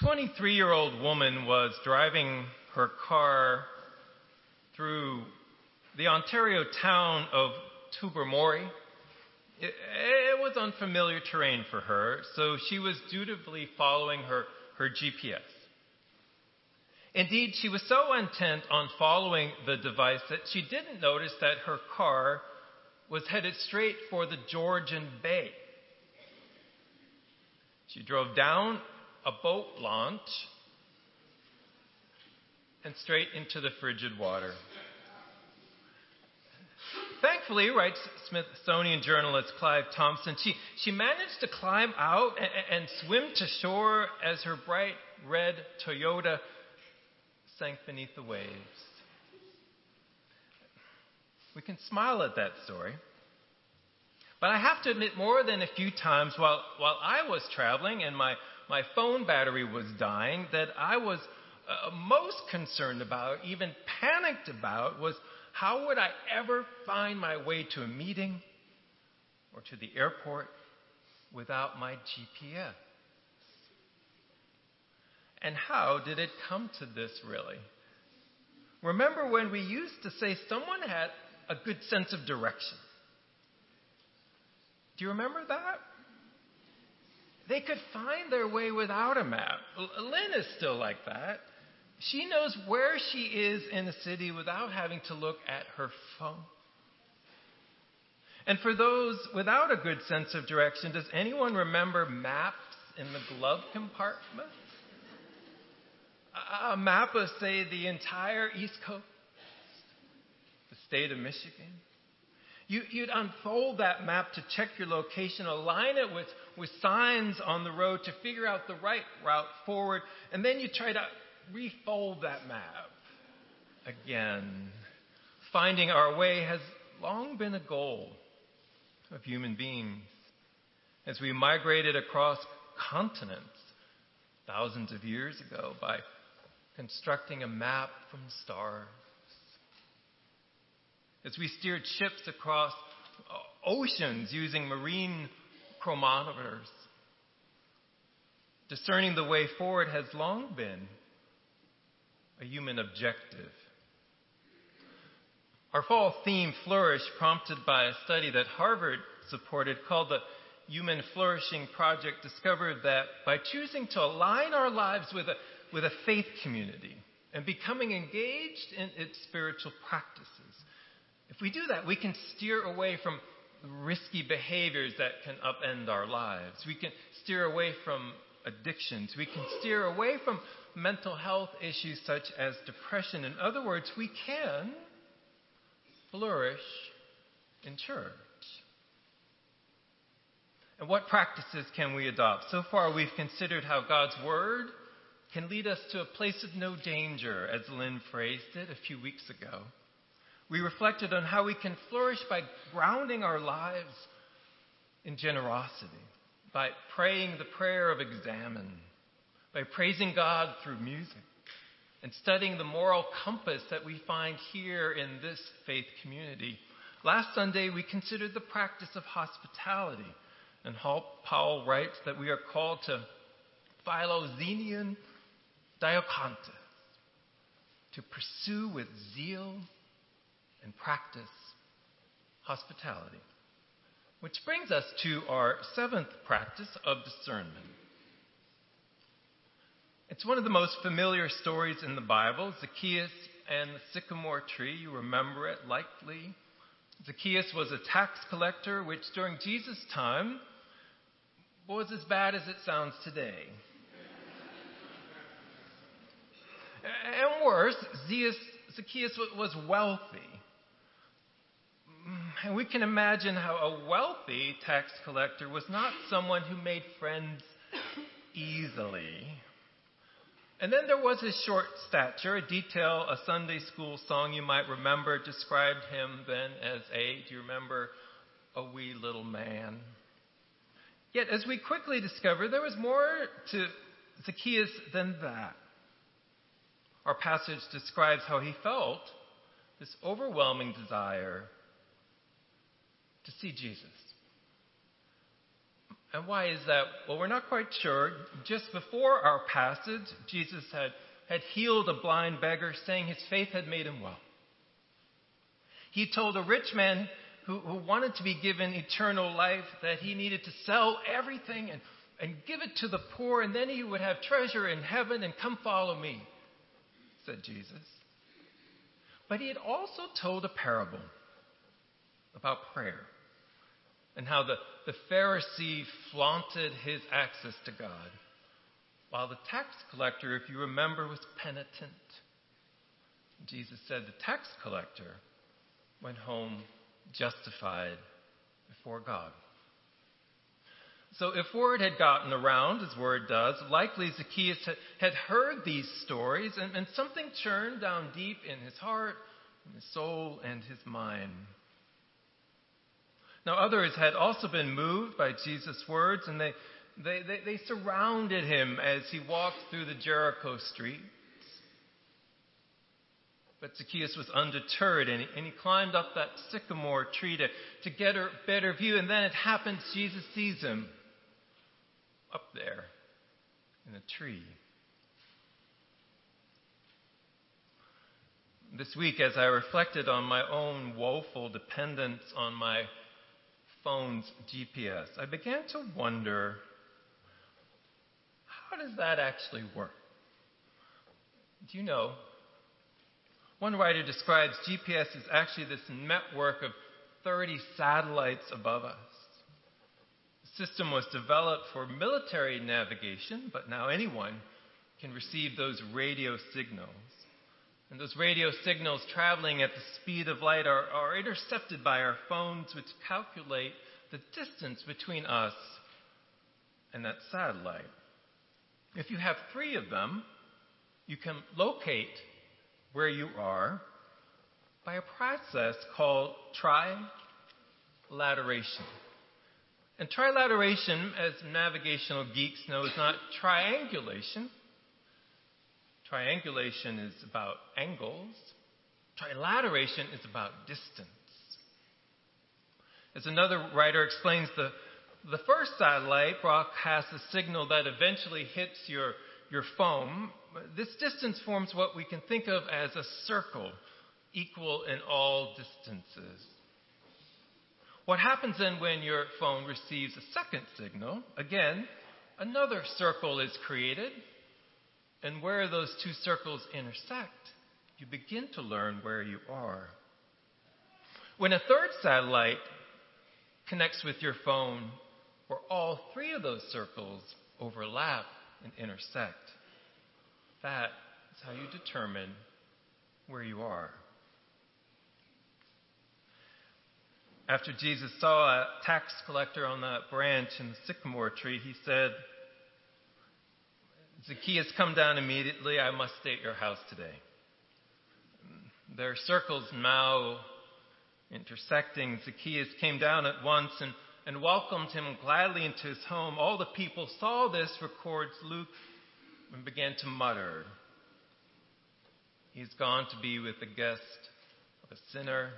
23 year old woman was driving her car through the Ontario town of Tobermory. It, it, was unfamiliar terrain for her, so she was dutifully following her, her GPS. Indeed, she was so intent on following the device that she didn't notice that her car was headed straight for the Georgian Bay. She drove down a boat launch and straight into the frigid water. Thankfully, writes Smithsonian journalist Clive Thompson, she, she managed to climb out and, and swim to shore as her bright red Toyota sank beneath the waves. We can smile at that story. But I have to admit, more than a few times while, while I was traveling and my, my phone battery was dying, that I was uh, most concerned about, even panicked about, was how would I ever find my way to a meeting or to the airport without my GPS? And how did it come to this, really? Remember when we used to say someone had a good sense of direction? Do you remember that? They could find their way without a map. Lynn is still like that. She knows where she is in a city without having to look at her phone. And for those without a good sense of direction, does anyone remember maps in the glove compartment? A map of, say, the entire East Coast, the state of Michigan. You, would unfold that map to check your location, align it with, with signs on the road to figure out the right route forward, and then you try to refold that map again. Finding our way has long been a goal of human beings. As we migrated across continents thousands of years ago by constructing a map from stars. As we steered ships across oceans using marine chronometers, discerning the way forward has long been a human objective. Our fall theme, Flourish, prompted by a study that Harvard supported called the Human Flourishing Project, discovered that by choosing to align our lives with a, with a faith community and becoming engaged in its spiritual practices, if we do that, we can steer away from risky behaviors that can upend our lives. We can steer away from addictions. We can steer away from mental health issues such as depression. In other words, we can flourish in church. And what practices can we adopt? So far, we've considered how God's Word can lead us to a place of no danger, as Lynn phrased it a few weeks ago. We reflected on how we can flourish by grounding our lives in generosity, by praying the prayer of examen, by praising God through music and studying the moral compass that we find here in this faith community. Last Sunday, we considered the practice of hospitality, and Paul writes that we are called to philoxenion diakontes, to pursue with zeal and practice hospitality. Which brings us to our seventh practice of discernment. It's one of the most familiar stories in the Bible Zacchaeus and the sycamore tree. You remember it likely. Zacchaeus was a tax collector, which during Jesus' time was as bad as it sounds today. and worse, Zacchaeus was wealthy. And we can imagine how a wealthy tax collector was not someone who made friends easily. And then there was his short stature, a detail a Sunday school song you might remember described him then as a, do you remember, a wee little man. Yet, as we quickly discover, there was more to Zacchaeus than that. Our passage describes how he felt this overwhelming desire to see Jesus. And why is that? Well, we're not quite sure. Just before our passage, Jesus had, had healed a blind beggar, saying his faith had made him well. He told a rich man who, who wanted to be given eternal life that he needed to sell everything and, and give it to the poor, and then he would have treasure in heaven and come follow me, said Jesus. But he had also told a parable about prayer and how the, the Pharisee flaunted his access to God, while the tax collector, if you remember, was penitent. Jesus said the tax collector went home justified before God. So, if word had gotten around, as word does, likely Zacchaeus had heard these stories, and, and something churned down deep in his heart, in his soul, and his mind. Now, others had also been moved by Jesus' words, and they, they, they, they surrounded him as he walked through the Jericho streets. But Zacchaeus was undeterred, and he, and he climbed up that sycamore tree to, to get a better view. And then it happens Jesus sees him up there in a tree. This week, as I reflected on my own woeful dependence on my phone's GPS, I began to wonder how does that actually work? Do you know? One writer describes GPS as actually this network of 30 satellites above us. The system was developed for military navigation, but now anyone can receive those radio signals. And those radio signals traveling at the speed of light are, are intercepted by our phones, which calculate the distance between us and that satellite. If you have three of them, you can locate where you are by a process called trilateration. And trilateration, as navigational geeks know, is not triangulation. Triangulation is about angles. Trilateration is about distance. As another writer explains, the, the first satellite broadcasts a signal that eventually hits your, your phone. This distance forms what we can think of as a circle, equal in all distances. What happens then when your phone receives a second signal? Again, another circle is created and where those two circles intersect, you begin to learn where you are. When a third satellite connects with your phone, where all three of those circles overlap and intersect, that is how you determine where you are. After Jesus saw a tax collector on that branch in the sycamore tree, he said, Zacchaeus, come down immediately. I must stay at your house today. Their circles now intersecting. Zacchaeus came down at once and, and welcomed him gladly into his home. All the people saw this, records Luke, and began to mutter. He's gone to be with the guest of a sinner.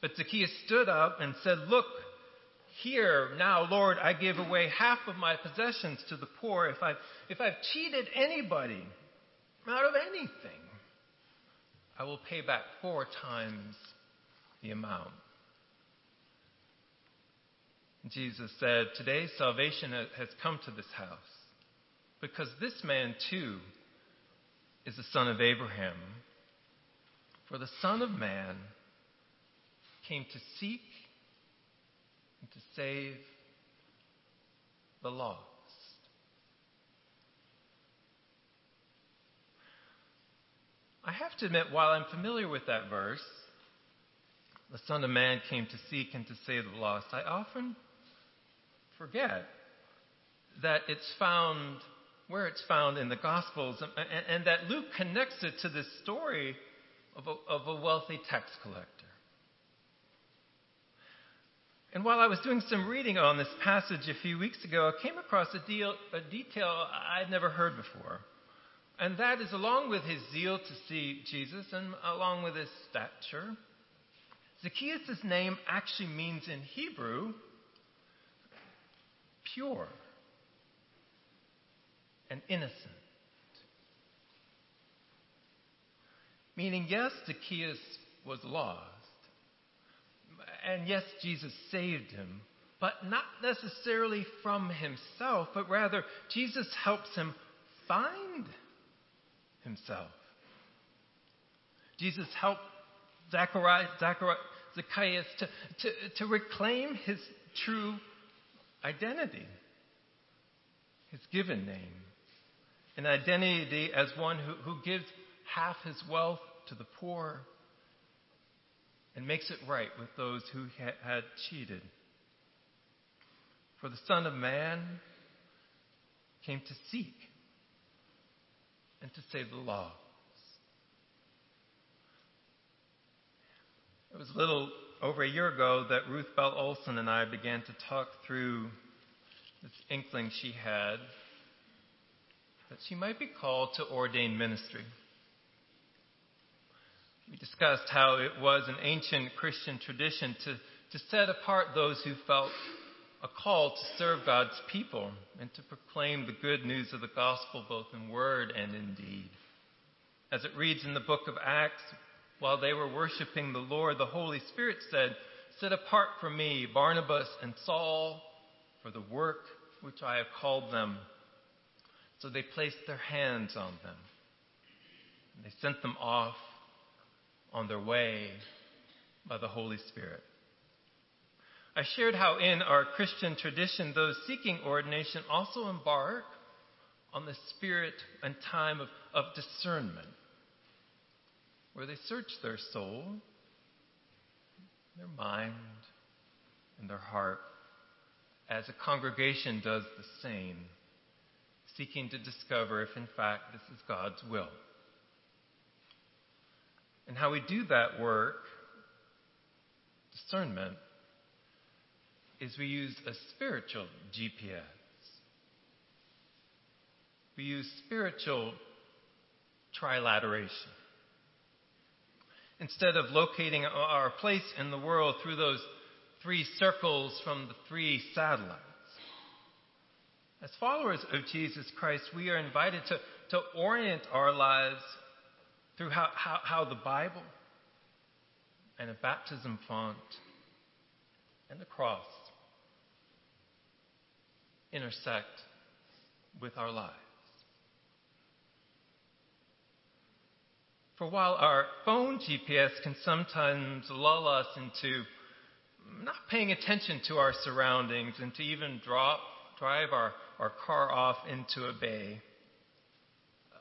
But Zacchaeus stood up and said, Look, here, now, Lord, I give away half of my possessions to the poor. If I've, if I've cheated anybody out of anything, I will pay back four times the amount. Jesus said, Today salvation has come to this house because this man too is the son of Abraham. For the Son of Man came to seek save the lost. I have to admit, while I'm familiar with that verse, the Son of Man came to seek and to save the lost, I often forget that it's found where it's found in the Gospels and, and, and that Luke connects it to this story of a, of a wealthy tax collector. And while I was doing some reading on this passage a few weeks ago, I came across a, deal, a detail I'd never heard before. And that is, along with his zeal to see Jesus and along with his stature, Zacchaeus' name actually means in Hebrew pure and innocent. Meaning, yes, Zacchaeus was lost. And yes, Jesus saved him, but not necessarily from himself, but rather Jesus helps him find himself. Jesus helped Zacharias, Zacharias, Zacchaeus to, to, to reclaim his true identity, his given name, an identity as one who, who gives half his wealth to the poor and makes it right with those who ha- had cheated. For the Son of Man came to seek and to save the lost. It was a little over a year ago that Ruth Bell Olson and I began to talk through this inkling she had that she might be called to ordain ministry. We discussed how it was an ancient Christian tradition to, to set apart those who felt a call to serve God's people and to proclaim the good news of the gospel both in word and in deed. As it reads in the book of Acts, while they were worshiping the Lord, the Holy Spirit said, Set apart for me Barnabas and Saul for the work which I have called them. So they placed their hands on them. And they sent them off on their way by the Holy Spirit. I shared how in our Christian tradition, those seeking ordination also embark on the spirit and time of, of discernment, where they search their soul, their mind, and their heart, as a congregation does the same, seeking to discover if in fact this is God's will. And how we do that work, discernment, is we use a spiritual GPS. We use spiritual trilateration. Instead of locating our place in the world through those three circles from the three satellites. As followers of Jesus Christ, we are invited to, to orient our lives through how, how, how the Bible and a baptism font and the cross intersect with our lives. For while our phone GPS can sometimes lull us into not paying attention to our surroundings and to even drop, drive our, our car off into a bay,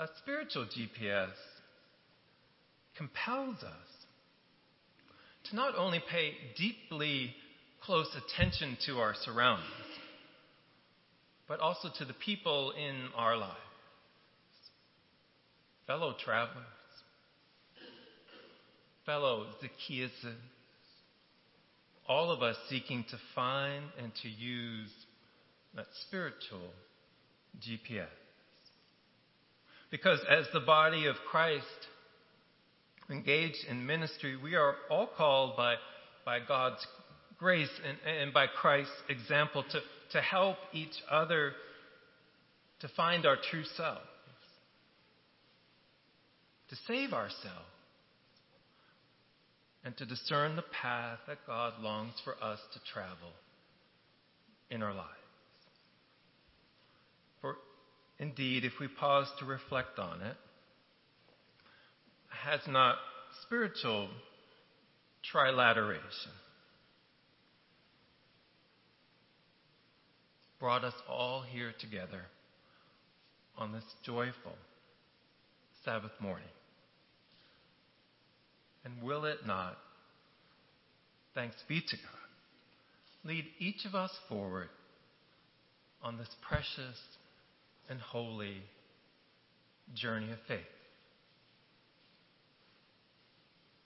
a spiritual GPS compels us to not only pay deeply close attention to our surroundings, but also to the people in our lives, fellow travelers, fellow Zacchaeuses, all of us seeking to find and to use that spiritual GPS. Because as the body of Christ, engaged in ministry, we are all called by, by God's grace and, and by Christ's example to, to help each other to find our true selves, to save ourselves, and to discern the path that God longs for us to travel in our lives. For indeed, if we pause to reflect on it, has not spiritual trilateration brought us all here together on this joyful Sabbath morning? And will it not, thanks be to God, lead each of us forward on this precious and holy journey of faith?